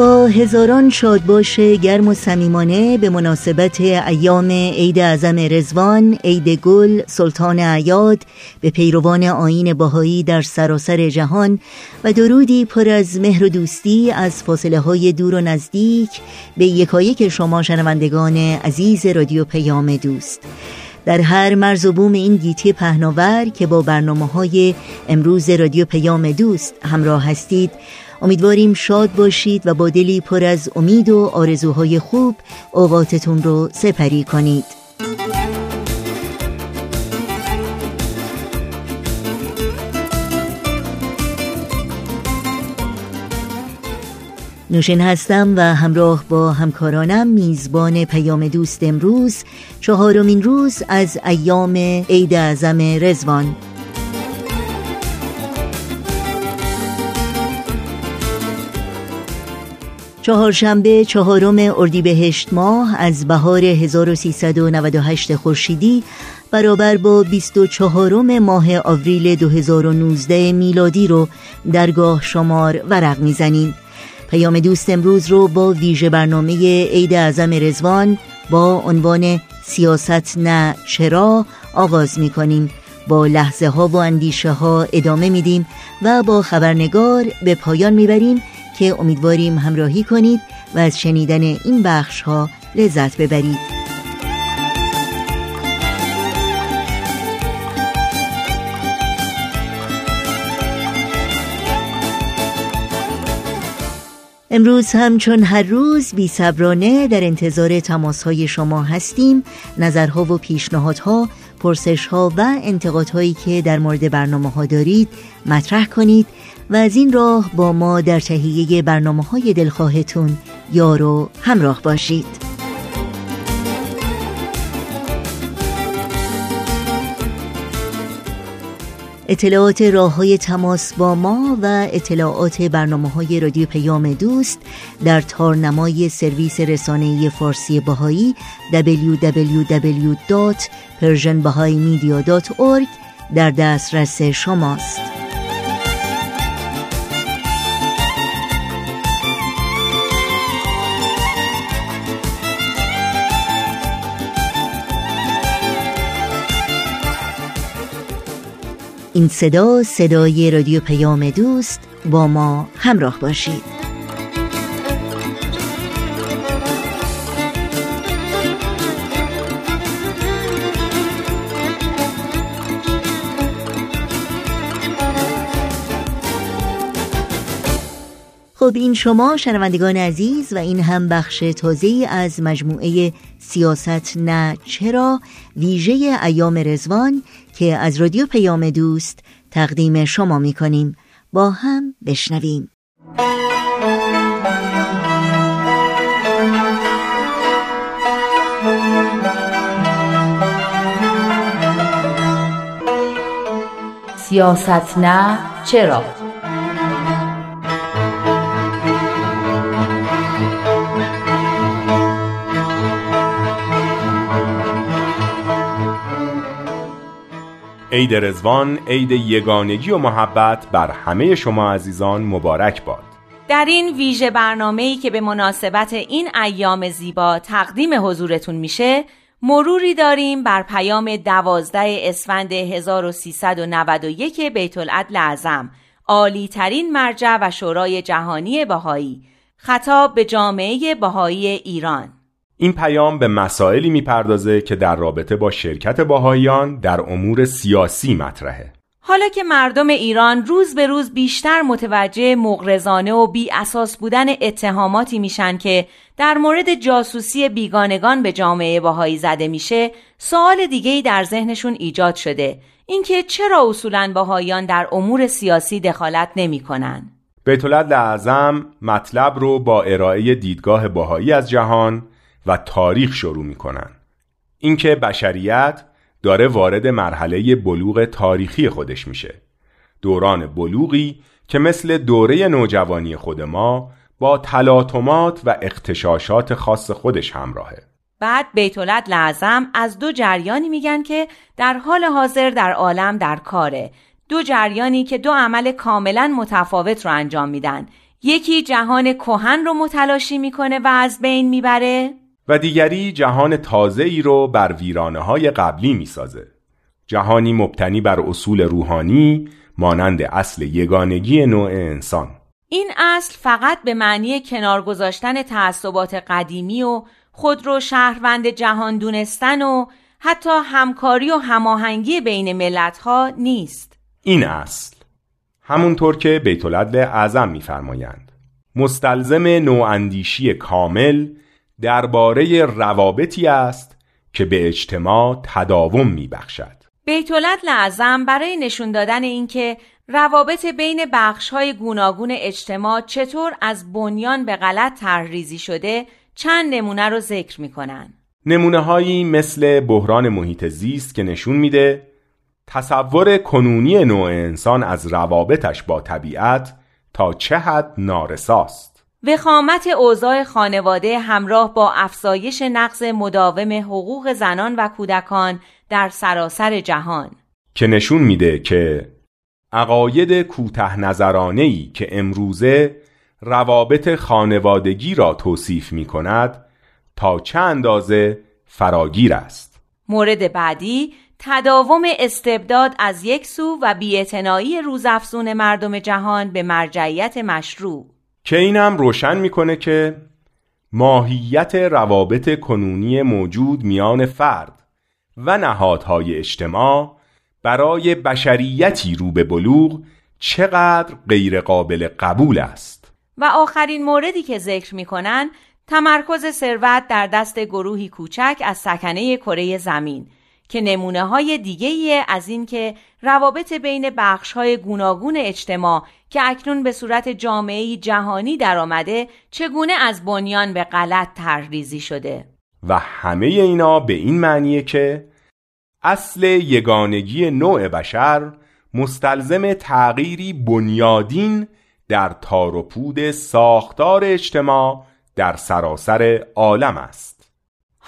با هزاران شاد باشه گرم و صمیمانه به مناسبت ایام عید اعظم رزوان، عید گل، سلطان عیاد به پیروان آین باهایی در سراسر جهان و درودی پر از مهر و دوستی از فاصله های دور و نزدیک به یکایک شما شنوندگان عزیز رادیو پیام دوست. در هر مرز و بوم این گیتی پهناور که با برنامه های امروز رادیو پیام دوست همراه هستید امیدواریم شاد باشید و با دلی پر از امید و آرزوهای خوب اوقاتتون رو سپری کنید. نوشین هستم و همراه با همکارانم میزبان پیام دوست امروز چهارمین روز از ایام عید اعظم رزوان چهارشنبه چهارم اردیبهشت ماه از بهار 1398 خورشیدی برابر با 24 ماه آوریل 2019 میلادی رو درگاه شمار ورق می‌زنیم. پیام دوست امروز رو با ویژه برنامه عید اعظم رزوان با عنوان سیاست نه چرا آغاز می کنیم با لحظه ها و اندیشه ها ادامه میدیم و با خبرنگار به پایان می‌بریم. که امیدواریم همراهی کنید و از شنیدن این بخش ها لذت ببرید. امروز هم چون هر روز بی صبرانه در انتظار تماس های شما هستیم. نظرها و پیشنهادها پرسش ها و انتقادهایی که در مورد برنامه ها دارید مطرح کنید. و از این راه با ما در تهیه برنامه های دلخواهتون یارو همراه باشید اطلاعات راه های تماس با ما و اطلاعات برنامه های رادیو پیام دوست در تارنمای سرویس رسانه فارسی باهایی www.persianbahaimedia.org در دسترس شماست. این صدا صدای رادیو پیام دوست با ما همراه باشید. خب این شما شنوندگان عزیز و این هم بخش تازه از مجموعه سیاست نه چرا ویژه ایام رزوان که از رادیو پیام دوست تقدیم شما می کنیم. با هم بشنویم. سیاست نه چرا؟ عید رزوان عید یگانگی و محبت بر همه شما عزیزان مبارک باد. در این ویژه برنامه‌ای که به مناسبت این ایام زیبا تقدیم حضورتون میشه مروری داریم بر پیام دوازده اسفند 1391 بیت العدل اعظم عالی ترین مرجع و شورای جهانی بهایی خطاب به جامعه بهایی ایران. این پیام به مسائلی می‌پردازه که در رابطه با شرکت باهایان در امور سیاسی مطرحه. حالا که مردم ایران روز به روز بیشتر متوجه مغرزانه و بی اساس بودن اتهاماتی میشن که در مورد جاسوسی بیگانگان به جامعه باهایی زده میشه سوال دیگه در ذهنشون ایجاد شده. اینکه چرا اصولا باهایان در امور سیاسی دخالت نمی‌کنن؟ بیت اعظم مطلب رو با ارائه دیدگاه باهایی از جهان و تاریخ شروع می‌کنن. اینکه بشریت داره وارد مرحله بلوغ تاریخی خودش میشه. دوران بلوغی که مثل دوره نوجوانی خود ما با تلاطمات و اختشاشات خاص خودش همراهه. بعد بیتولد لعظم از دو جریانی میگن که در حال حاضر در عالم در کاره. دو جریانی که دو عمل کاملا متفاوت رو انجام میدن. یکی جهان کهن رو متلاشی می‌کنه و از بین می‌بره. و دیگری جهان تازه ای رو بر ویرانه های قبلی می‌سازه. جهانی مبتنی بر اصول روحانی مانند اصل یگانگی نوع انسان. این اصل فقط به معنی کنار گذاشتن تعصبات قدیمی و خود رو شهروند جهان دونستن و حتی همکاری و هماهنگی بین ملت ها نیست. این اصل. همونطور که بیت اعظم میفرمایند. مستلزم نواندیشی کامل درباره روابطی است که به اجتماع تداوم میبخشد. بیتولد لعظم برای نشون دادن اینکه روابط بین های گوناگون اجتماع چطور از بنیان به غلط تحریزی شده چند نمونه رو ذکر می‌کنن. نمونه هایی مثل بحران محیط زیست که نشون میده تصور کنونی نوع انسان از روابطش با طبیعت تا چه حد نارساست. وخامت اوضاع خانواده همراه با افزایش نقض مداوم حقوق زنان و کودکان در سراسر جهان. که نشون میده که عقاید کوته ای که امروزه روابط خانوادگی را توصیف می کند تا چه اندازه فراگیر است. مورد بعدی تداوم استبداد از یک سو و بیعتنائی روزافزون مردم جهان به مرجعیت مشروع. که اینم روشن می‌کنه که ماهیت روابط کنونی موجود میان فرد و نهادهای اجتماع برای بشریتی رو به بلوغ چقدر غیرقابل قبول است. و آخرین موردی که ذکر می‌کنن تمرکز ثروت در دست گروهی کوچک از سکنه کره زمین. که نمونه های دیگه از این که روابط بین بخش های گوناگون اجتماع که اکنون به صورت جامعه جهانی درآمده چگونه از بنیان به غلط تحریزی شده؟ و همه اینا به این معنیه که اصل یگانگی نوع بشر مستلزم تغییری بنیادین در تار و پود ساختار اجتماع در سراسر عالم است.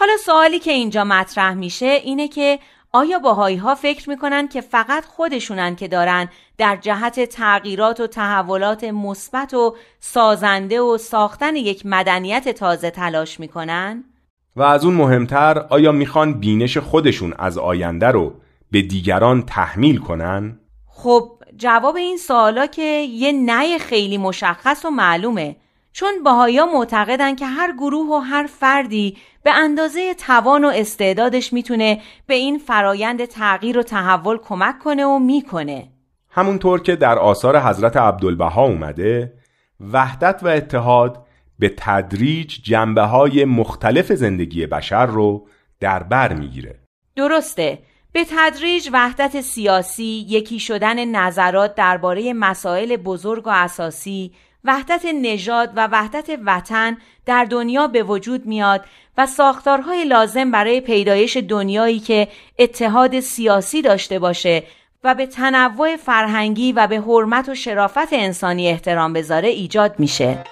حالا سوالی که اینجا مطرح میشه اینه که آیا باهایی ها فکر می‌کنن که فقط خودشونن که دارن در جهت تغییرات و تحولات مثبت و سازنده و ساختن یک مدنیت تازه تلاش می‌کنن؟ و از اون مهمتر آیا می‌خوان بینش خودشون از آینده رو به دیگران تحمیل کنن؟ خب جواب این سوالا که یه نه خیلی مشخص و معلومه چون باهایا معتقدن که هر گروه و هر فردی به اندازه توان و استعدادش می‌تونه به این فرایند تغییر و تحول کمک کنه و می‌کنه. همونطور که در آثار حضرت عبدالبها اومده وحدت و اتحاد به تدریج جنبه های مختلف زندگی بشر رو در بر می‌گیره. درسته به تدریج وحدت سیاسی یکی شدن نظرات درباره مسائل بزرگ و اساسی وحدت نژاد و وحدت وطن در دنیا به وجود میاد و ساختارهای لازم برای پیدایش دنیایی که اتحاد سیاسی داشته باشه و به تنوع فرهنگی و به حرمت و شرافت انسانی احترام بذاره ایجاد میشه.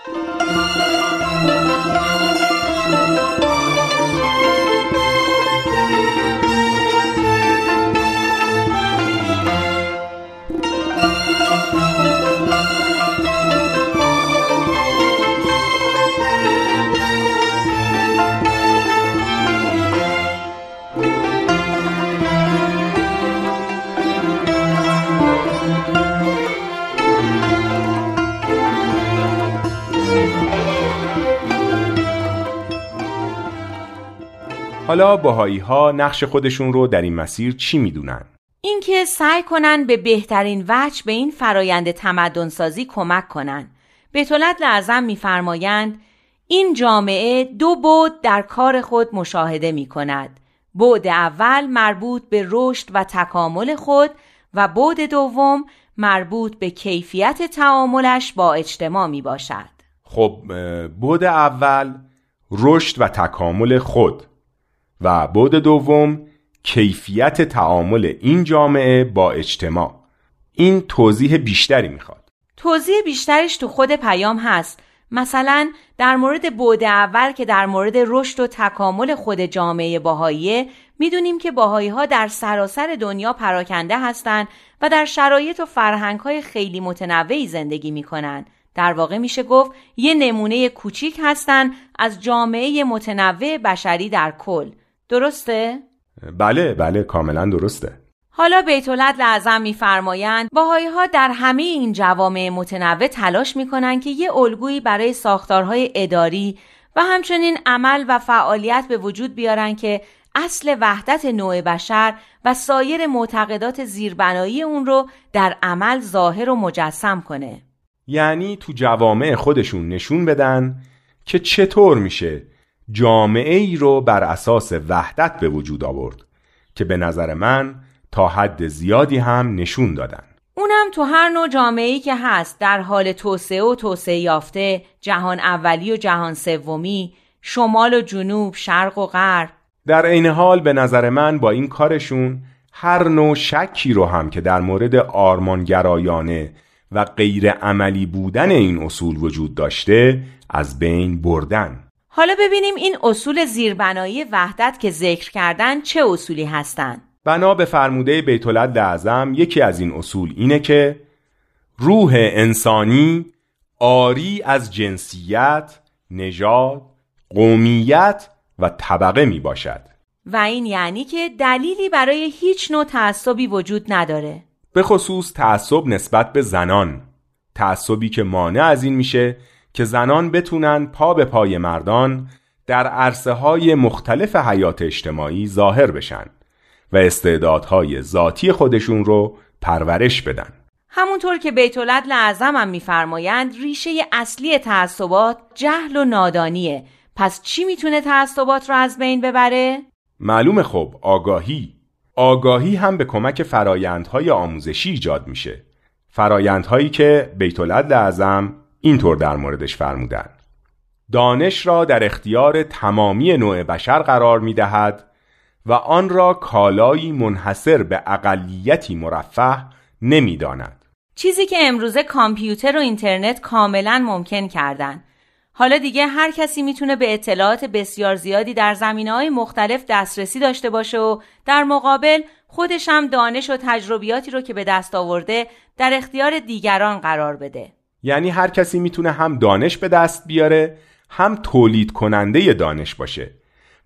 حالا باهایی ها نقش خودشون رو در این مسیر چی می‌دونن؟ اینکه سعی کنن به بهترین وجه به این فرایند تمدنسازی کمک کنن طولت لعظم میفرمایند این جامعه دو بود در کار خود مشاهده می کند. بعد اول مربوط به رشد و تکامل خود و بعد دوم مربوط به کیفیت تعاملش با اجتماع می باشد. خب بعد اول رشد و تکامل خود و بعد دوم کیفیت تعامل این جامعه با اجتماع. این توضیح بیشتری می‌خواد. توضیح بیشترش تو خود پیام هست. مثلا در مورد بعد اول که در مورد رشد و تکامل خود جامعه باهاییه می‌دونیم که باهایی ها در سراسر دنیا پراکنده هستند و در شرایط و فرهنگ های خیلی متنوعی زندگی می‌کنن در واقع میشه گفت یه نمونه کوچیک هستن از جامعه متنوع بشری در کل. درسته؟ بله بله کاملا درسته حالا بیت لعظم میفرمایند باهایی ها در همه این جوامع متنوع تلاش می‌کنند که یه الگویی برای ساختارهای اداری و همچنین عمل و فعالیت به وجود بیارن که اصل وحدت نوع بشر و سایر معتقدات زیربنایی اون رو در عمل ظاهر و مجسم کنه یعنی تو جوامع خودشون نشون بدن که چطور میشه جامعه ای رو بر اساس وحدت به وجود آورد که به نظر من تا حد زیادی هم نشون دادن. اونم تو هر نوع جامعه‌ای که هست در حال توسعه و توسعه یافته جهان اولی و جهان سومی شمال و جنوب شرق و غرب. در عین حال به نظر من با این کارشون هر نوع شکی رو هم که در مورد آرمانگرایانه و غیر عملی بودن این اصول وجود داشته از بین بردن. حالا ببینیم این اصول زیربنایی وحدت که ذکر کردن چه اصولی هستند. بنا به فرموده بیت لعظم یکی از این اصول اینه که روح انسانی آری از جنسیت، نژاد، قومیت و طبقه می باشد. و این یعنی که دلیلی برای هیچ نوع تعصبی وجود نداره. به خصوص تعصب نسبت به زنان. تعصبی که مانع از این میشه که زنان بتونن پا به پای مردان در عرصه های مختلف حیات اجتماعی ظاهر بشن و استعدادهای ذاتی خودشون رو پرورش بدن. همونطور که بیت لعظم هم میفرمایند ریشه اصلی تعصبات جهل و نادانیه. پس چی می‌تونه تعصبات رو از بین ببره؟ معلوم خب آگاهی. آگاهی هم به کمک فرایندهای آموزشی ایجاد میشه. فرایندهایی که بیت لعظم اینطور در موردش فرمودن دانش را در اختیار تمامی نوع بشر قرار می دهد و آن را کالایی منحصر به اقلیتی مرفه نمی داند. چیزی که امروزه کامپیوتر و اینترنت کاملا ممکن کردن حالا دیگه هر کسی می‌تونه به اطلاعات بسیار زیادی در زمینه های مختلف دسترسی داشته باشه و در مقابل خودش هم دانش و تجربیاتی رو که به دست آورده در اختیار دیگران قرار بده. یعنی هر کسی می‌تونه هم دانش به دست بیاره هم تولید کننده دانش باشه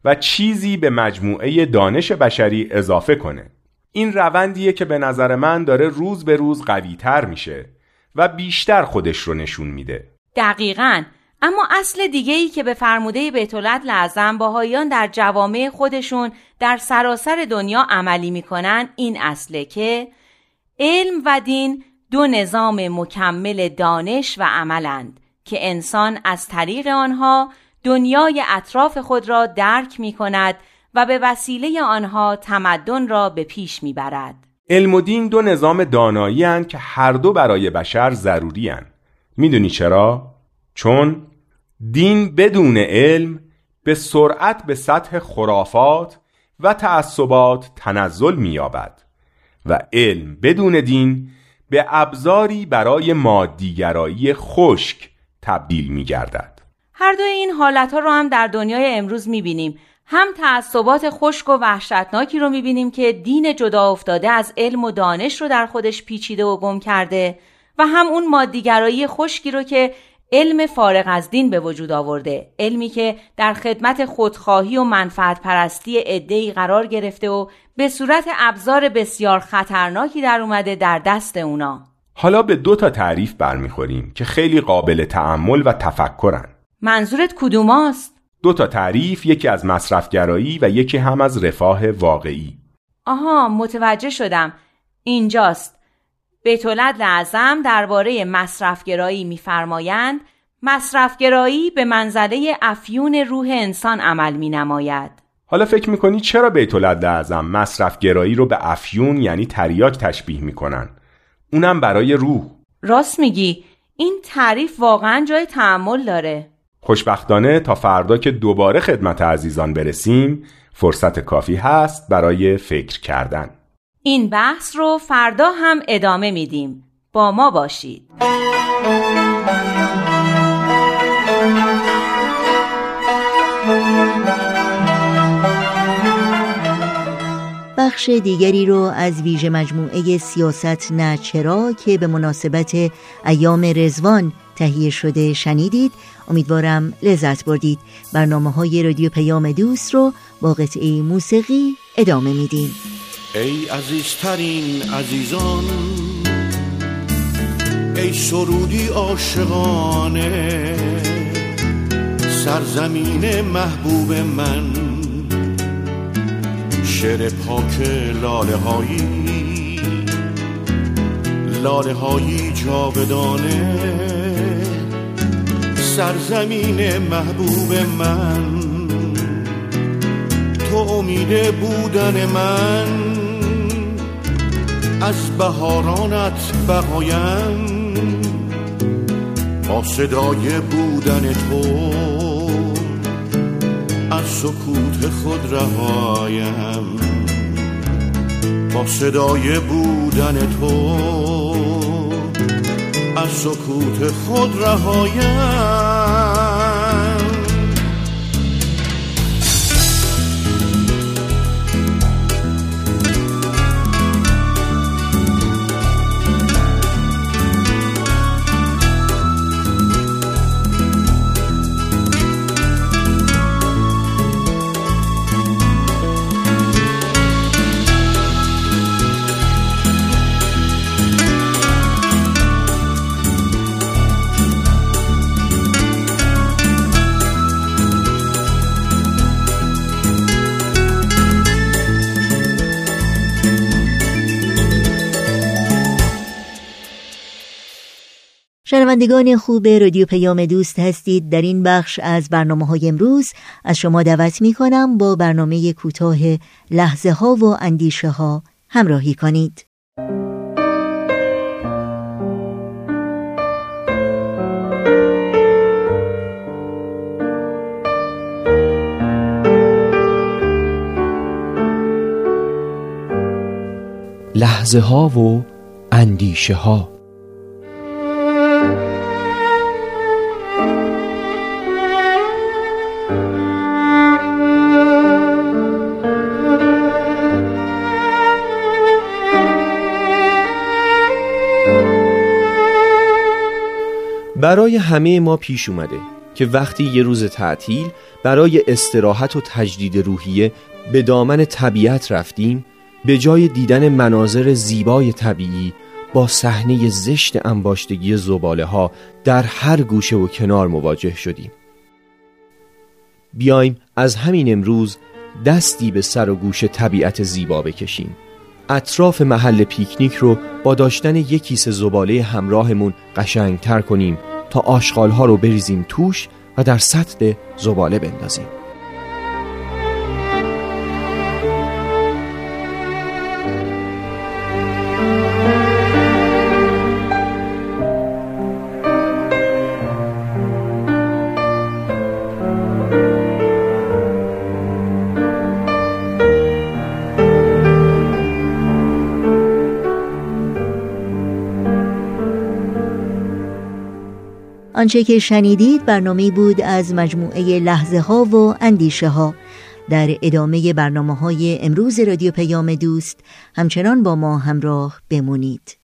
و چیزی به مجموعه دانش بشری اضافه کنه. این روندیه که به نظر من داره روز به روز قویتر میشه و بیشتر خودش رو نشون میده. دقیقا. اما اصل دیگه ای که به فرموده بیتولت لعظم باهایان در جوامع خودشون در سراسر دنیا عملی می‌کنن این اصله که علم و دین دو نظام مکمل دانش و عملند که انسان از طریق آنها دنیای اطراف خود را درک می کند و به وسیله آنها تمدن را به پیش می برد. علم و دین دو نظام دانایی که هر دو برای بشر ضروری هن. می‌دونی چرا؟ چون دین بدون علم به سرعت به سطح خرافات و تعصبات تنزل مییابد و علم بدون دین به ابزاری برای مادیگرایی خشک تبدیل می گردد. هر دوی این حالت ها رو هم در دنیای امروز می بینیم. هم تعصبات خشک و وحشتناکی رو می بینیم که دین جدا افتاده از علم و دانش رو در خودش پیچیده و گم کرده و هم اون مادیگرایی خشکی رو که علم فارغ از دین به وجود آورده. علمی که در خدمت خودخواهی و منفعت پرستی عدهای قرار گرفته و به صورت ابزار بسیار خطرناکی در اومده در دست اونا. حالا به دو تا تعریف برمیخوریم که خیلی قابل تعمل و تفکرن. منظورت کدوماست؟ دو تا تعریف یکی از مصرفگرایی و یکی هم از رفاه واقعی. آها متوجه شدم. اینجاست. بیتولد لعظم درباره مصرفگرایی میفرمایند مصرفگرایی به منزله افیون روح انسان عمل می نماید. حالا فکر می‌کنی چرا بیت اعظم مصرفگرایی رو به افیون یعنی تریاک تشبیه می‌کنن؟ اونم برای روح. راست میگی این تعریف واقعا جای تحمل داره. خوشبختانه تا فردا که دوباره خدمت عزیزان برسیم فرصت کافی هست برای فکر کردن. این بحث رو فردا هم ادامه میدیم. با ما باشید. بخش دیگری رو از ویژه مجموعه سیاست نه چرا که به مناسبت ایام رزوان تهیه شده شنیدید امیدوارم لذت بردید برنامه های رادیو پیام دوست رو با قطعه موسیقی ادامه میدیم ای عزیزترین عزیزان ای سرودی عاشقانه سرزمین محبوب من شعر پاک لاله هایی لاله هایی جاودانه. سرزمین محبوب من تو امید بودن من. از بهارانت بقایم. با صدای بودن تو از سکوت خود رهایم. با صدای بودن تو از سکوت خود رهایم. شنوندگان خوب رادیو پیام دوست هستید. در این بخش از برنامه های امروز از شما دعوت می کنم با برنامه کوتاه لحظه ها و اندیشه ها همراهی کنید. لحظه ها و اندیشه ها برای همه ما پیش اومده که وقتی یه روز تعطیل برای استراحت و تجدید روحیه به دامن طبیعت رفتیم به جای دیدن مناظر زیبای طبیعی با صحنه زشت انباشتگی زباله ها در هر گوشه و کنار مواجه شدیم. بیایم از همین امروز دستی به سر و گوش طبیعت زیبا بکشیم. اطراف محل پیکنیک رو با داشتن یک کیسه زباله همراهمون قشنگتر کنیم. تا آشغال ها رو بریزیم توش و در سطح زباله بندازیم. آنچه که شنیدید برنامه بود از مجموعه لحظه ها و اندیشه ها در ادامه برنامه های امروز رادیو پیام دوست همچنان با ما همراه بمونید.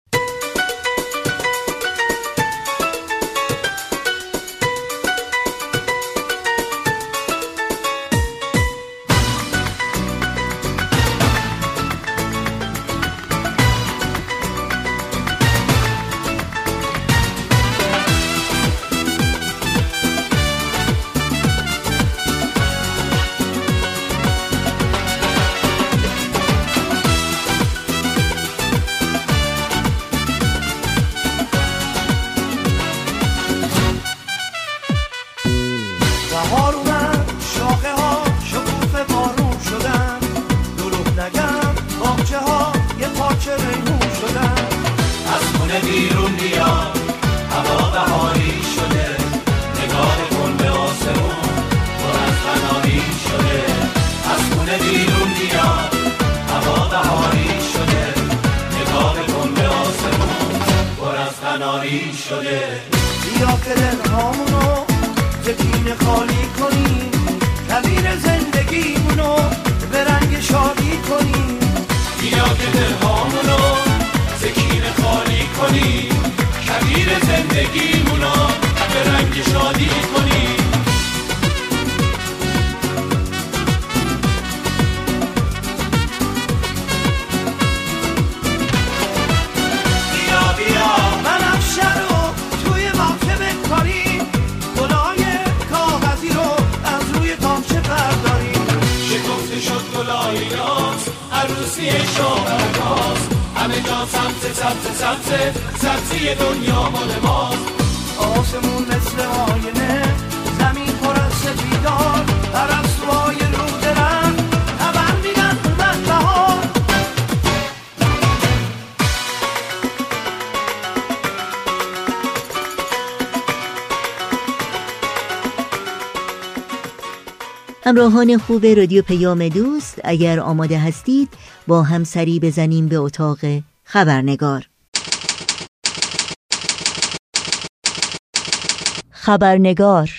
عروسی شاهرگاز همه جا سبز سبز سبزی دنیا مال ماست. آسمون مثل آینه زمین پر از سپیدار همراهان خوب رادیو پیام دوست اگر آماده هستید با هم سری بزنیم به اتاق خبرنگار. خبرنگار.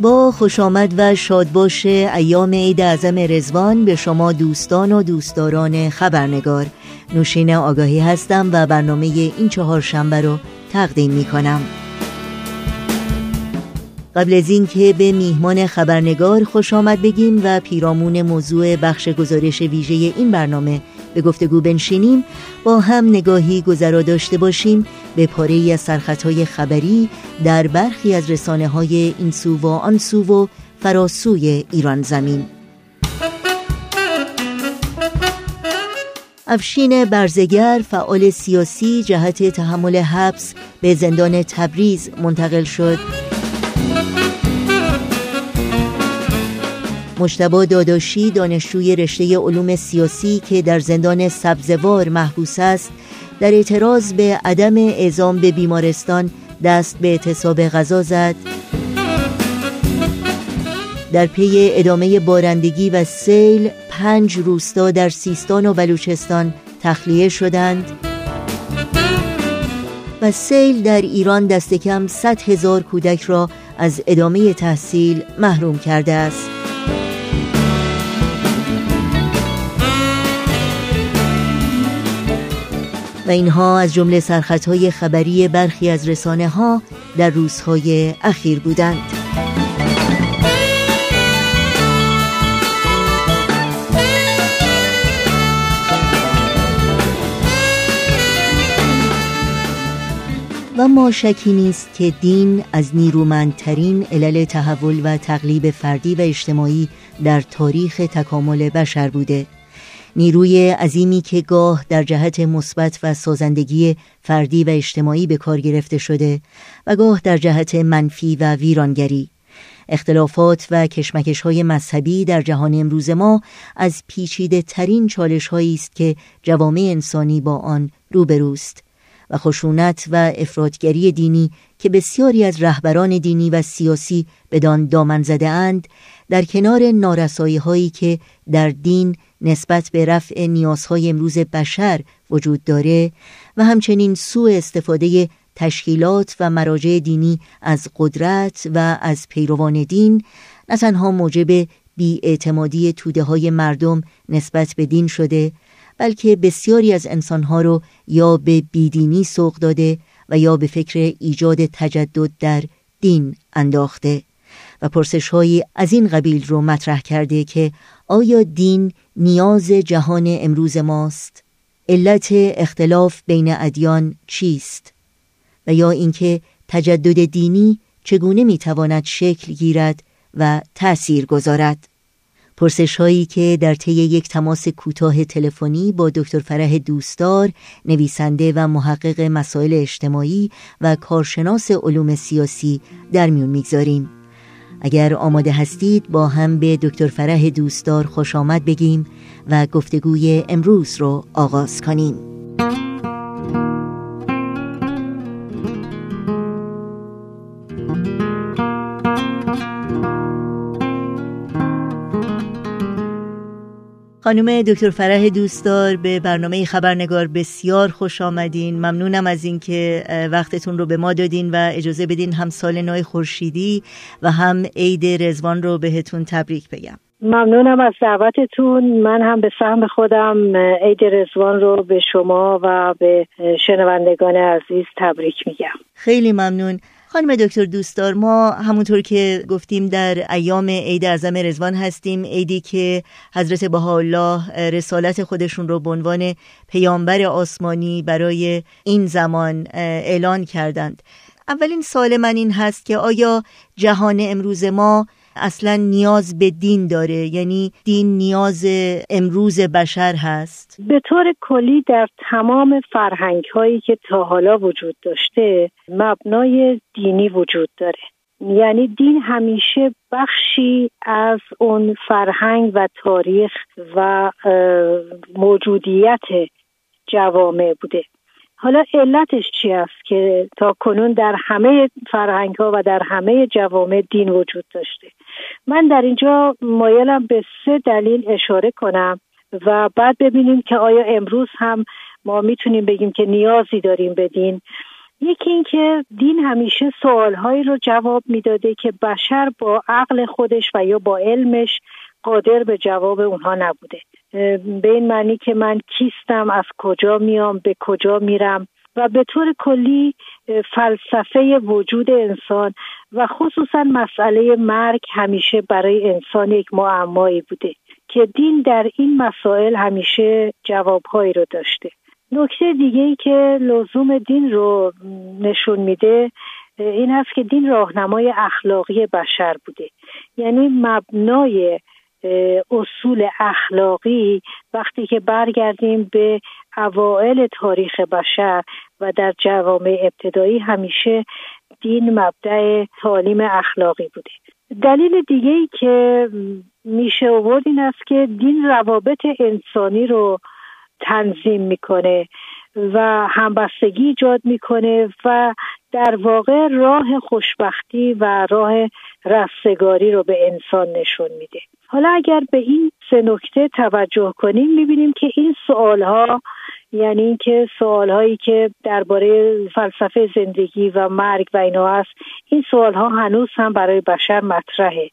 با خوش آمد و شادباش ایام عید اعظم رزوان به شما دوستان و دوستداران خبرنگار. نوشین آگاهی هستم و برنامه این چهار شنبه رو تقدیم می کنم قبل از اینکه به میهمان خبرنگار خوش آمد بگیم و پیرامون موضوع بخش گزارش ویژه این برنامه به گفتگو بنشینیم با هم نگاهی گذرا داشته باشیم به پاره از سرخطهای خبری در برخی از رسانه های این سو و آن سو و فراسوی ایران زمین. افشین برزگر فعال سیاسی جهت تحمل حبس به زندان تبریز منتقل شد. مشتبا داداشی دانشجوی رشته علوم سیاسی که در زندان سبزوار محبوس است در اعتراض به عدم اعزام به بیمارستان دست به اعتصاب غذا زد. در پی ادامه بارندگی و سیل پنج روستا در سیستان و بلوچستان تخلیه شدند و سیل در ایران دست کم 100 هزار کودک را از ادامه تحصیل محروم کرده است. و اینها از جمله سرخطهای خبری برخی از رسانه ها در روزهای اخیر بودند. و ما شکی نیست که دین از نیرومندترین علل تحول و تقلیب فردی و اجتماعی در تاریخ تکامل بشر بوده. نیروی عظیمی که گاه در جهت مثبت و سازندگی فردی و اجتماعی به کار گرفته شده و گاه در جهت منفی و ویرانگری. اختلافات و کشمکش های مذهبی در جهان امروز ما از پیچیده ترین چالش است که جوامع انسانی با آن روبروست. و خشونت و افرادگری دینی که بسیاری از رهبران دینی و سیاسی بدان دامن زده اند در کنار نارسایی هایی که در دین نسبت به رفع نیازهای امروز بشر وجود داره و همچنین سوء استفاده تشکیلات و مراجع دینی از قدرت و از پیروان دین نه تنها موجب بیاعتمادی توده های مردم نسبت به دین شده بلکه بسیاری از انسانها رو یا به بیدینی سوق داده و یا به فکر ایجاد تجدد در دین انداخته و پرسش از این قبیل رو مطرح کرده که آیا دین نیاز جهان امروز ماست؟ علت اختلاف بین ادیان چیست؟ و یا اینکه تجدد دینی چگونه می‌تواند شکل گیرد و تأثیر گذارد؟ پرسش هایی که در طی یک تماس کوتاه تلفنی با دکتر فرح دوستدار نویسنده و محقق مسائل اجتماعی و کارشناس علوم سیاسی در میون می‌گذاریم. اگر آماده هستید با هم به دکتر فرح دوستدار خوش آمد بگیم و گفتگوی امروز رو آغاز کنیم. خانم دکتر فرح دوستدار به برنامه خبرنگار بسیار خوش آمدین. ممنونم از اینکه وقتتون رو به ما دادین و اجازه بدین هم سال نو خورشیدی و هم عید رزوان رو بهتون تبریک بگم. ممنونم از دعوتتون. من هم به سهم خودم عید رزوان رو به شما و به شنوندگان عزیز تبریک میگم. خیلی ممنون. خانم دکتر دوستدار ما همونطور که گفتیم در ایام عید اعظم رزوان هستیم عیدی که حضرت بهاءالله رسالت خودشون رو به عنوان پیامبر آسمانی برای این زمان اعلان کردند. اولین سال من این هست که آیا جهان امروز ما اصلا نیاز به دین داره یعنی دین نیاز امروز بشر هست؟ به طور کلی در تمام فرهنگ هایی که تا حالا وجود داشته مبنای دینی وجود داره. یعنی دین همیشه بخشی از اون فرهنگ و تاریخ و موجودیت جوامع بوده. حالا علتش چی است که تا کنون در همه فرهنگ ها و در همه جوامع دین وجود داشته؟ من در اینجا مایلم به سه دلیل اشاره کنم و بعد ببینیم که آیا امروز هم ما می‌تونیم بگیم که نیازی داریم به دین. یکی اینکه دین همیشه سوالهایی رو جواب می‌داده که بشر با عقل خودش و یا با علمش قادر به جواب اونها نبوده. به این معنی که من کیستم از کجا میام به کجا میرم و به طور کلی فلسفه وجود انسان و خصوصا مسئله مرگ همیشه برای انسان یک معمایی بوده که دین در این مسائل همیشه جوابهایی رو داشته. نکته دیگه ای که لزوم دین رو نشون میده این هست که دین راهنمای اخلاقی بشر بوده. یعنی مبنای اصول اخلاقی وقتی که برگردیم به اوائل تاریخ بشر و در جوامع ابتدایی همیشه دین مبدع تعالیم اخلاقی بوده. دلیل دیگه ای که میشه آورد این است که دین روابط انسانی رو تنظیم می‌کنه. و همبستگی ایجاد می‌کنه و در واقع راه خوشبختی و راه رستگاری رو به انسان نشون میده. حالا اگر به این سه نکته توجه کنیم می‌بینیم که این سوال ها یعنی اینکه سوال هایی که درباره فلسفه زندگی و مرگ و اینا هست این سوال ها هنوز هم برای بشر مطرحه.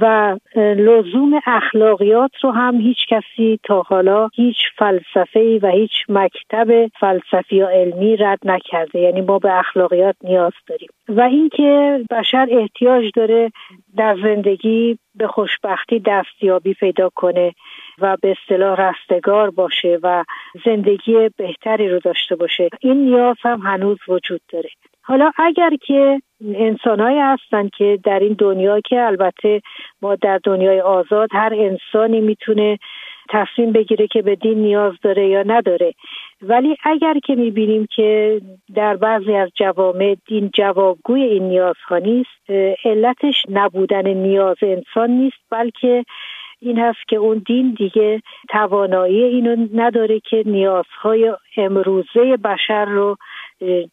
و لزوم اخلاقیات رو هم هیچ کسی تا حالا هیچ فلسفه و هیچ مکتب فلسفی یا علمی رد نکرده. یعنی ما به اخلاقیات نیاز داریم. و اینکه بشر احتیاج داره در زندگی به خوشبختی دستیابی پیدا کنه و به اصطلاح رستگار باشه و زندگی بهتری رو داشته باشه. این نیاز هم هنوز وجود داره. حالا اگر که انسانهایی هستن که در این دنیا که البته ما در دنیای آزاد هر انسانی می‌تونه تصمیم بگیره که به دین نیاز داره یا نداره. ولی اگر که می‌بینیم که در بعضی از جوامع دین جوابگوی این نیازها نیست علتش نبودن نیاز انسان نیست بلکه این هست که اون دین دیگه توانایی اینو نداره که نیازهای امروزه بشر رو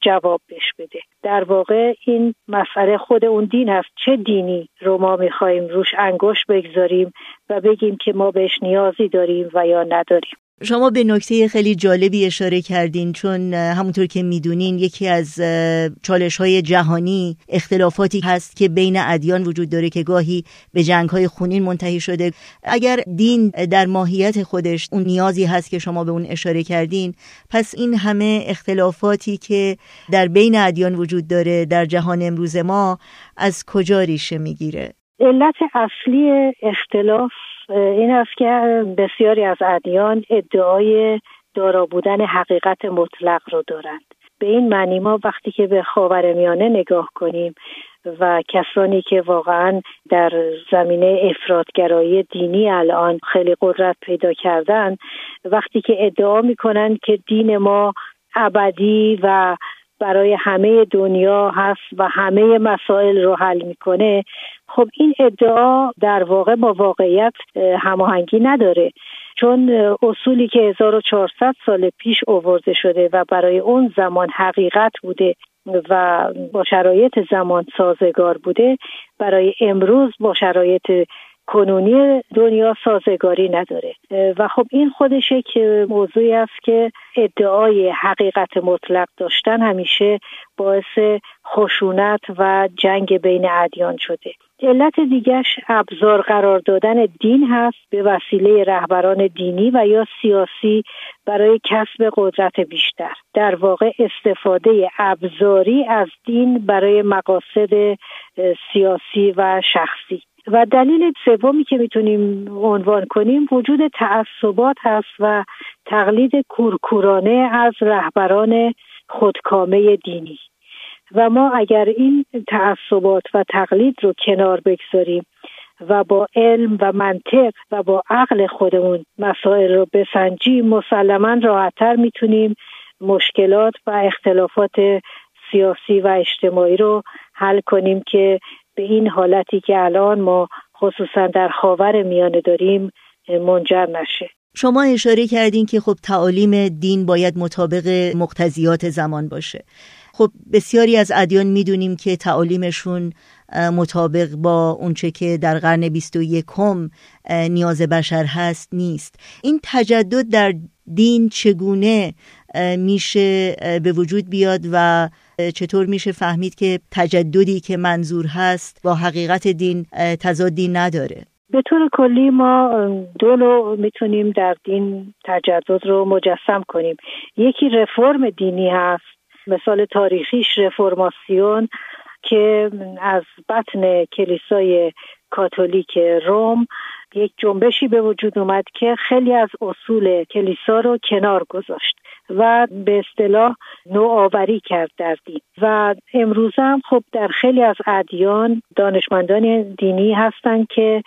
جواب بش بده. در واقع این مسئله خود اون دین است چه دینی رو ما می‌خواهیم روش انگوش بگذاریم و بگیم که ما بهش نیازی داریم و یا نداریم. شما به نکته خیلی جالبی اشاره کردین چون همونطور که می‌دونین یکی از چالش های جهانی اختلافاتی هست که بین ادیان وجود داره که گاهی به جنگ های خونین منتهی شده. اگر دین در ماهیت خودش اون نیازی هست که شما به اون اشاره کردین پس این همه اختلافاتی که در بین ادیان وجود داره در جهان امروز ما از کجا ریشه می‌گیره؟ علت اصلی اختلاف این است که بسیاری از ادیان ادعای دارا بودن حقیقت مطلق رو دارند. به این معنی ما وقتی که به خاورمیانه نگاه کنیم و کسانی که واقعا در زمینه افرادگرایی دینی الان خیلی قدرت پیدا کردن وقتی که ادعا می‌کنند که دین ما ابدی و برای همه دنیا هست و همه مسائل رو حل می‌کنه. خب این ادعا در واقع با واقعیت هماهنگی نداره. چون اصولی که 1400 سال پیش اوورده شده و برای اون زمان حقیقت بوده و با شرایط زمان سازگار بوده برای امروز با شرایط کنونی دنیا سازگاری نداره. و خب این خودش که موضوعی است که ادعای حقیقت مطلق داشتن همیشه باعث خشونت و جنگ بین ادیان شده. علت دیگرش ابزار قرار دادن دین هست به وسیله رهبران دینی و یا سیاسی برای کسب قدرت بیشتر. در واقع استفاده ابزاری از دین برای مقاصد سیاسی و شخصی. و دلیل سومی که می‌تونیم عنوان کنیم وجود تعصبات هست و تقلید کورکورانه از رهبران خودکامه دینی. و ما اگر این تعصبات و تقلید رو کنار بگذاریم و با علم و منطق و با عقل خودمون مسائل رو بسنجیم مسلما راحتتر می‌تونیم مشکلات و اختلافات سیاسی و اجتماعی رو حل کنیم که به این حالتی که الان ما خصوصا در خاور میانه داریم منجر نشه. شما اشاره کردین که خب تعالیم دین باید مطابق مقتضیات زمان باشه. خب بسیاری از ادیان می‌دونیم که تعالیمشون مطابق با اونچه که در قرن 21 هم نیاز بشر هست نیست. این تجدد در دین چگونه میشه به وجود بیاد و چطور میشه فهمید که تجددی که منظور هست با حقیقت دین تضادی نداره؟ به طور کلی ما دو نوع می‌تونیم در دین تجدد رو مجسم کنیم. یکی رفرم دینی هست مثال تاریخیش رفرماسیون که از بطن کلیسای کاتولیک روم یک جنبشی به وجود اومد که خیلی از اصول کلیسا رو کنار گذاشت و به اصطلاح نوآوری کرد در دین. و امروز هم خب در خیلی از ادیان دانشمندان دینی هستند که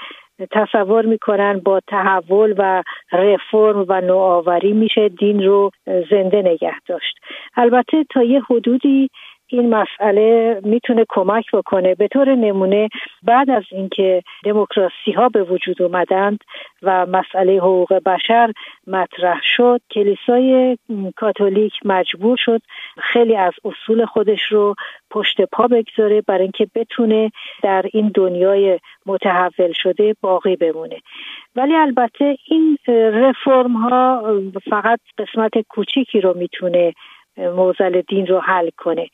تصور می‌کنن با تحول و رفرم و نوآوری میشه دین رو زنده نگه داشت. البته تا یه حدودی این مسئله می‌تونه کمک بکنه به طور نمونه بعد از اینکه دموکراسی ها به وجود اومدند و مسئله حقوق بشر مطرح شد کلیسای کاتولیک مجبور شد خیلی از اصول خودش رو پشت پا بگذاره برای اینکه بتونه در این دنیای متحول شده باقی بمونه. ولی البته این رفرم ها فقط قسمت کوچیکی رو می‌تونه موزل دین رو حل کنه.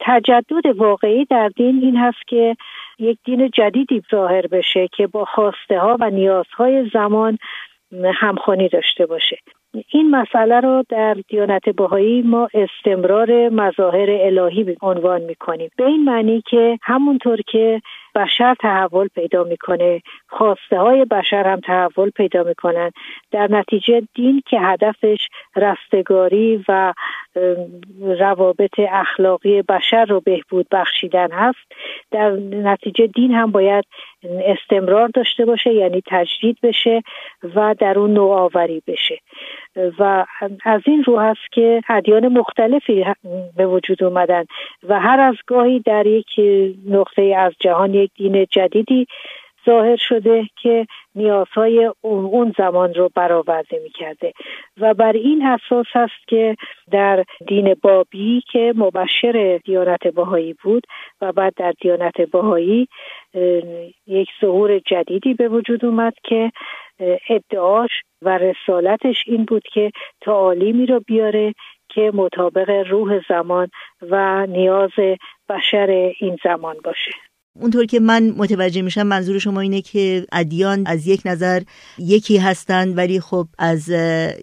تجدد واقعی در دین این هست که یک دین جدیدی ظاهر بشه که با خواسته ها و نیازهای زمان همخوانی داشته باشه. این مسئله رو در دیانت بهایی ما استمرار مظاهر الهی عنوان می‌کنیم. به این معنی که همونطور که بشر تحول پیدا می‌کنه. خواسته های بشر هم تحول پیدا می‌کنن. در نتیجه دین که هدفش رستگاری و روابط اخلاقی بشر رو بهبود بخشیدن هست در نتیجه دین هم باید استمرار داشته باشه یعنی تجدید بشه و در اون نوآوری بشه. و از این رو هست که ادیان مختلفی به وجود اومدن و هر از گاهی در یک نقطه از جهان یک دین جدیدی ظاهر شده که نیازهای اون زمان رو برآورده می‌کرده. و بر این اساس است که در دین بابی که مبشر دیانت باهایی بود و بعد در دیانت باهایی یک ظهور جدیدی به وجود اومد که ادعاش و رسالتش این بود که تعالیمی رو بیاره که مطابق روح زمان و نیاز بشر این زمان باشه. اونطور که من متوجه میشم منظور شما اینه که ادیان از یک نظر یکی هستند ولی خب از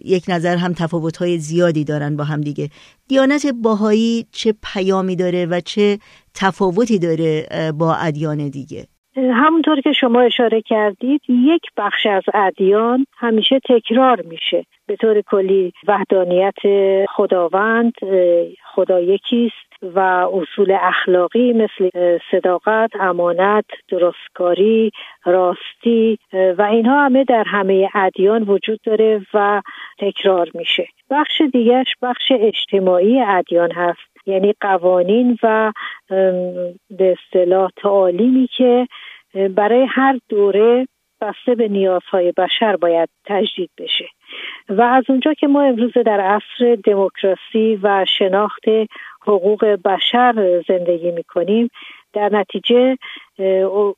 یک نظر هم تفاوت‌های زیادی دارن با هم دیگه. دیانت باهایی چه پیامی داره و چه تفاوتی داره با ادیان دیگه؟ همونطور که شما اشاره کردید یک بخش از ادیان همیشه تکرار میشه. به طور کلی وحدانیت خداوند خدا یکیست. و اصول اخلاقی مثل صداقت، امانت، درستکاری، راستی و اینها همه در همه ادیان وجود داره و تکرار میشه. بخش دیگرش بخش اجتماعی ادیان هست یعنی قوانین و به اصطلاح تعالیمی که برای هر دوره بسته به نیازهای بشر باید تجدید بشه. و از اونجا که ما امروز در عصر دموکراسی و شناخت حقوق بشر زندگی می‌کنیم در نتیجه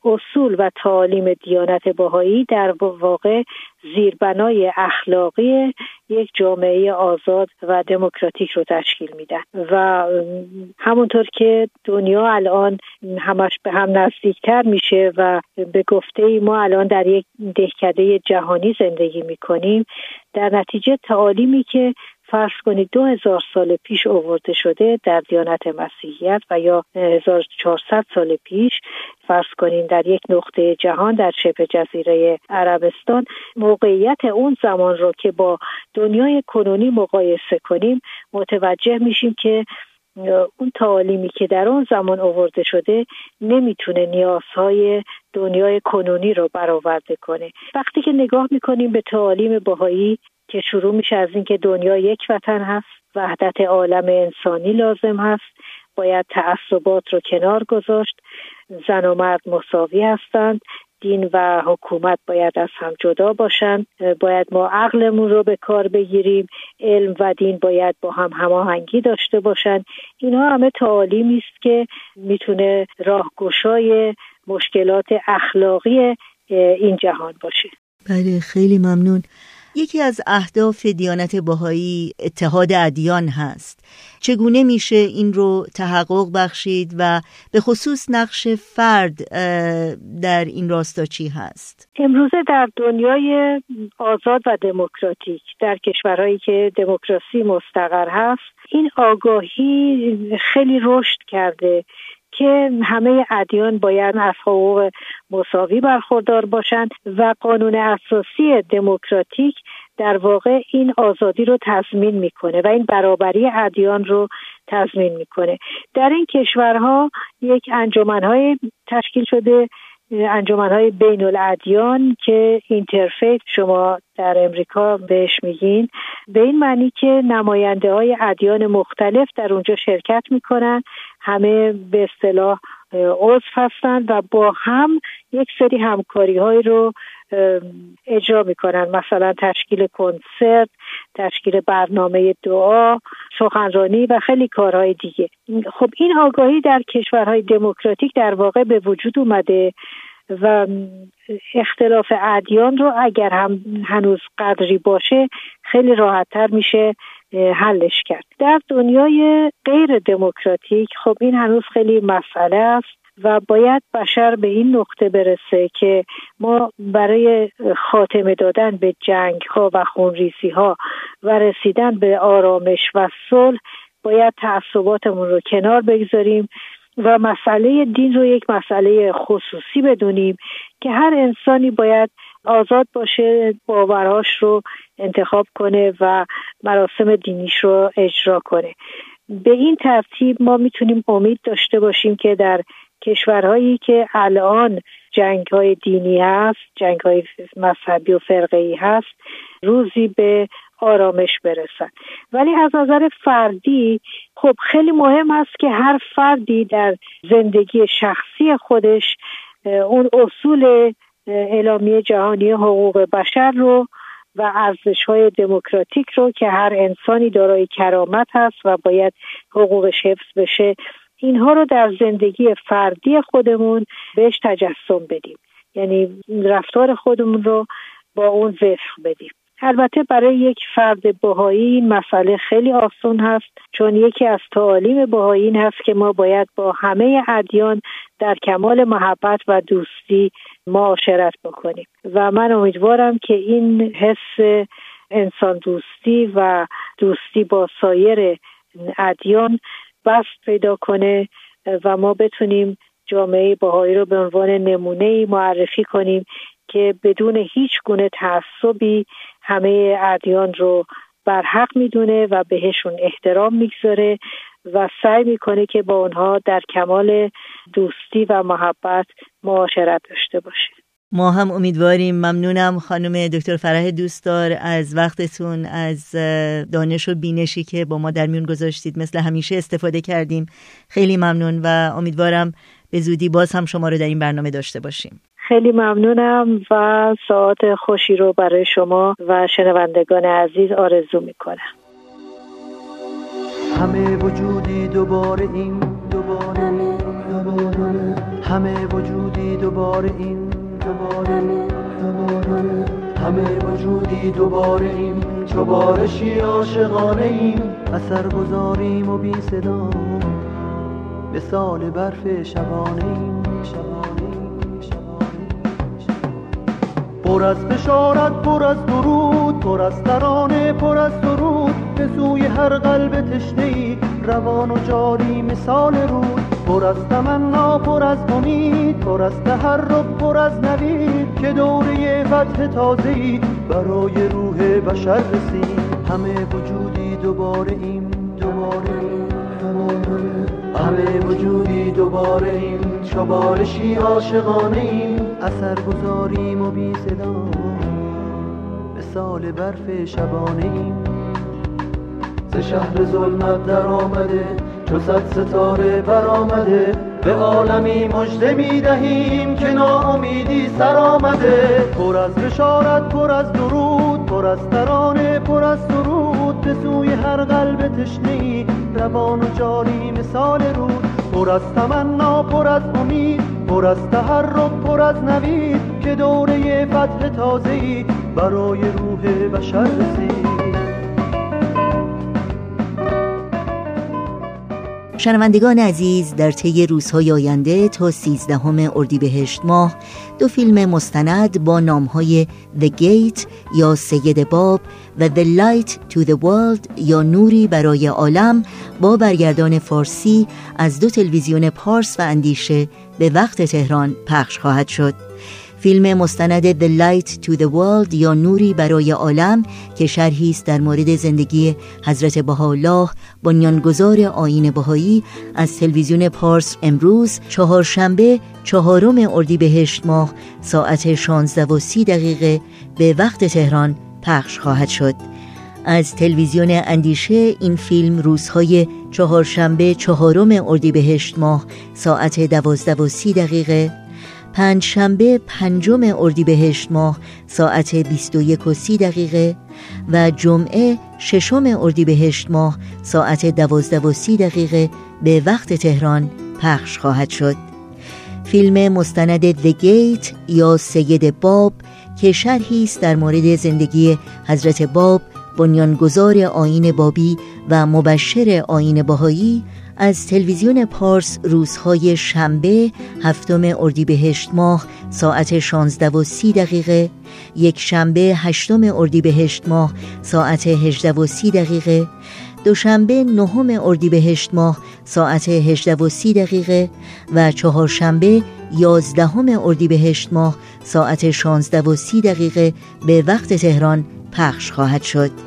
اصول و تعالیم دیانت باهایی در واقع زیربنای اخلاقی یک جامعه آزاد و دموکراتیک رو تشکیل میدن. و همونطور که دنیا الان همش به هم نزدیکتر میشه و به گفته ای ما الان در یک دهکده جهانی زندگی می‌کنیم در نتیجه تعالیمی که فرض کنید دو سال پیش اوورده شده در دیانت مسیحیت و یا 1400 سال پیش فرض کنید در یک نقطه جهان در شبه جزیره عربستان موقعیت اون زمان رو که با دنیای کنونی مقایسه کنیم متوجه میشیم که اون تعالیمی که در اون زمان آورده شده نمی‌تونه نیازهای دنیای کنونی رو برآورده کنه. وقتی که نگاه می‌کنیم به تعالیم باهایی که شروع میشه از اینکه دنیا یک وطن هست وحدت عالم انسانی لازم هست. باید تعصبات رو کنار گذاشت. زن و مرد مساوی هستند. دین و حکومت باید از هم جدا باشند. باید ما عقلمون رو به کار بگیریم. علم و دین باید با هم هماهنگی داشته باشند. اینها همه تعالیمی است که می‌تونه راهگشای مشکلات اخلاقی این جهان باشه. بله خیلی ممنون. یکی از اهداف دیانت باهایی اتحاد ادیان هست. چگونه میشه این رو تحقق بخشید و به خصوص نقش فرد در این راستا چی هست؟ امروزه در دنیای آزاد و دموکراتیک در کشورهایی که دموکراسی مستقر هست این آگاهی خیلی رشد کرده. که همه ادیان باید از حقوق مساوی برخوردار باشند و قانون اساسی دموکراتیک در واقع این آزادی رو تضمین می‌کنه و این برابری ادیان رو تضمین می‌کنه. در این کشورها یک انجمنهای تشکیل شده انجمنهای بین الادیان که اینترفیت شما در امریکا بهش میگین به این معنی که نماینده های ادیان مختلف در اونجا شرکت می‌کنن همه به اصطلاح عضو هستند و با هم یک سری همکاری های رو اجرا می‌کنن. مثلا تشکیل کنسرت تشکیل برنامه دعا سخنرانی و خیلی کارهای دیگه. خب این آگاهی در کشورهای دموکراتیک در واقع به وجود اومده و اختلاف ادیان رو اگر هم هنوز قدری باشه خیلی راحتتر میشه حلش کرد. در دنیای غیر دموکراتیک خب این هنوز خیلی مسئله است. و باید بشر به این نقطه برسه که ما برای خاتمه دادن به جنگ ها و خونریزی ها و رسیدن به آرامش و صلح باید تعصباتمون رو کنار بگذاریم و مسئله دین رو یک مسئله خصوصی بدونیم که هر انسانی باید آزاد باشه باورهاش رو انتخاب کنه و مراسم دینیش رو اجرا کنه. به این ترتیب ما می‌تونیم امید داشته باشیم که در کشورهایی که الان جنگ های دینی هست جنگ های مذهبی و فرقه هست روزی به آرامش برسن. ولی از نظر فردی خب خیلی مهم است که هر فردی در زندگی شخصی خودش اون اصول اعلامیه جهانی حقوق بشر رو و ارزش های دموکراتیک رو که هر انسانی دارای کرامت هست و باید حقوقش حفظ بشه اینها رو در زندگی فردی خودمون بهش تجسم بدیم. یعنی رفتار خودمون رو با اون وفق بدیم. البته برای یک فرد بهایی این مسئله خیلی آسان هست چون یکی از تعالیم بهایی این هست که ما باید با همه ادیان در کمال محبت و دوستی معاشرت بکنیم. و من امیدوارم که این حس انسان دوستی و دوستی با سایر ادیان بست پیدا کنه و ما بتونیم جامعه باهایی رو به عنوان نمونه معرفی کنیم که بدون هیچ گونه تعصبی همه ادیان رو بر حق می‌دونه و بهشون احترام می‌گذاره و سعی می‌کنه که با اونها در کمال دوستی و محبت معاشرت داشته باشه. ما هم امیدواریم. ممنونم خانم دکتر فرح دوستدار از وقتتون از دانش و بینشی که با ما در میون گذاشتید. مثل همیشه استفاده کردیم. خیلی ممنون و امیدوارم به زودی باز هم شما رو در این برنامه داشته باشیم. خیلی ممنونم و ساعت خوشی رو برای شما و شنوندگان عزیز آرزو می‌کنم. همه وجودی دوباره این دوباره همه, همه وجودی دوباره این. دوباره همه وجودی دوباره این چو بارشی عاشقانه ایم. اثر گذاریم و بی صدا مثال برف شبانه ایم. پر از بشارت پر از درود پر از ترانه پر از درود. به سوی هر قلب تشنه ای روان و جاری مثال رود. پر از تمنا پر از امید پر از تحرک پر از نوید که دوره فتح تازه ای برای روح بشر رسید. همه وجودی دوباره ایم دوباره همه وجودی دوباره ایم چوبارشی عاشقانه ایم. اثر گذاریم و بی صدا مثال برف شبانه ایم. ز شهر ظلمت در آمده چو صد ستاره برآمده به عالمی مژده می دهیم که ناامیدی سر آمده پر از بشارت پر از درود پر از ترانه پر از سرود. به سوی هر قلب تشنه روان و جاری مثال رود. پر از تمنا پر از امید پر از تحرک پر از نوید. که دوره فتح تازه‌ای برای روح بشر رسید. شنوندگان عزیز در طی روزهای آینده تا سیزدهم اردیبهشت ماه دو فیلم مستند با نامهای The Gate یا سید باب و The Light to the World یا نوری برای عالم با برگردان فارسی از دو تلویزیون پارس و اندیشه به وقت تهران پخش خواهد شد. فیلم مستند The Light to the World یا نوری برای عالم که شرحی است در مورد زندگی حضرت بهاءالله بنیانگذار آیین بهایی از تلویزیون پارس امروز چهارشنبه چهارم اردیبهشت ماه ساعت 16 و 30 دقیقه به وقت تهران پخش خواهد شد. از تلویزیون اندیشه این فیلم روزهای چهارشنبه چهارم اردیبهشت ماه ساعت دوازده و سی دقیقه پنج شنبه پنجم اردیبهشت ماه ساعت 21 و 30 دقیقه و جمعه ششم اردیبهشت ماه ساعت 12 و 30 دقیقه به وقت تهران پخش خواهد شد. فیلم مستند The Gate یا سید باب که شرحی است در مورد زندگی حضرت باب بنیانگذار آین بابی و مبشر آین باهایی از تلویزیون پارس روزهای شنبه هفتم اردیبهشت ماه ساعت 16 و 30 دقیقه یک شنبه هشتم اردیبهشت ماه ساعت 18 و 30 دقیقه دوشنبه نهم اردیبهشت ماه ساعت 18 و 30 دقیقه و چهارشنبه یازدهم اردیبهشت ماه ساعت 16 و 30 دقیقه به وقت تهران پخش خواهد شد.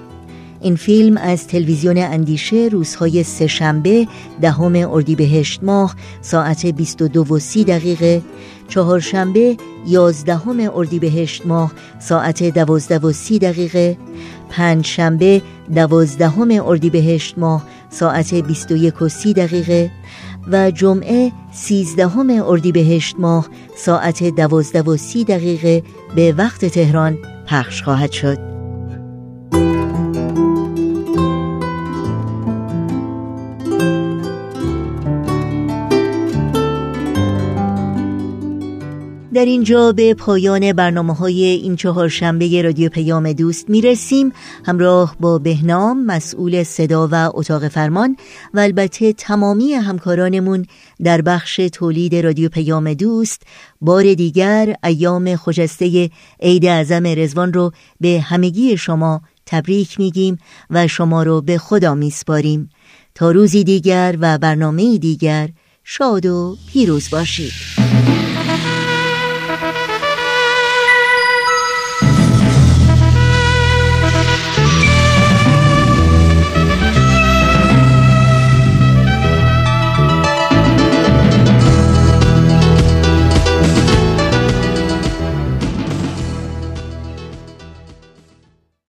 این فیلم از تلویزیون اندیشه روزهای سهشنبه دهم اردیبهشت ماه ساعت 22 و 30 دقیقه چهارشنبه یازدهم اردیبهشت ماه ساعت 12 و 30 دقیقه پنجشنبه دوازدهم اردیبهشت ماه ساعت 21 و 30 دقیقه و جمعه سیزدهم اردیبهشت ماه ساعت دوازده و سی دقیقه. به وقت تهران پخش خواهد شد. در اینجا به پایان برنامه های این چهار شنبه رادیو پیام دوست می رسیم همراه با بهنام مسئول صدا و اتاق فرمان و البته تمامی همکارانمون در بخش تولید رادیو پیام دوست بار دیگر ایام خجسته عید اعظم رزوان رو به همگی شما تبریک میگیم و شما رو به خدا میسپاریم. تا روزی دیگر و برنامه دیگر شاد و پیروز باشید.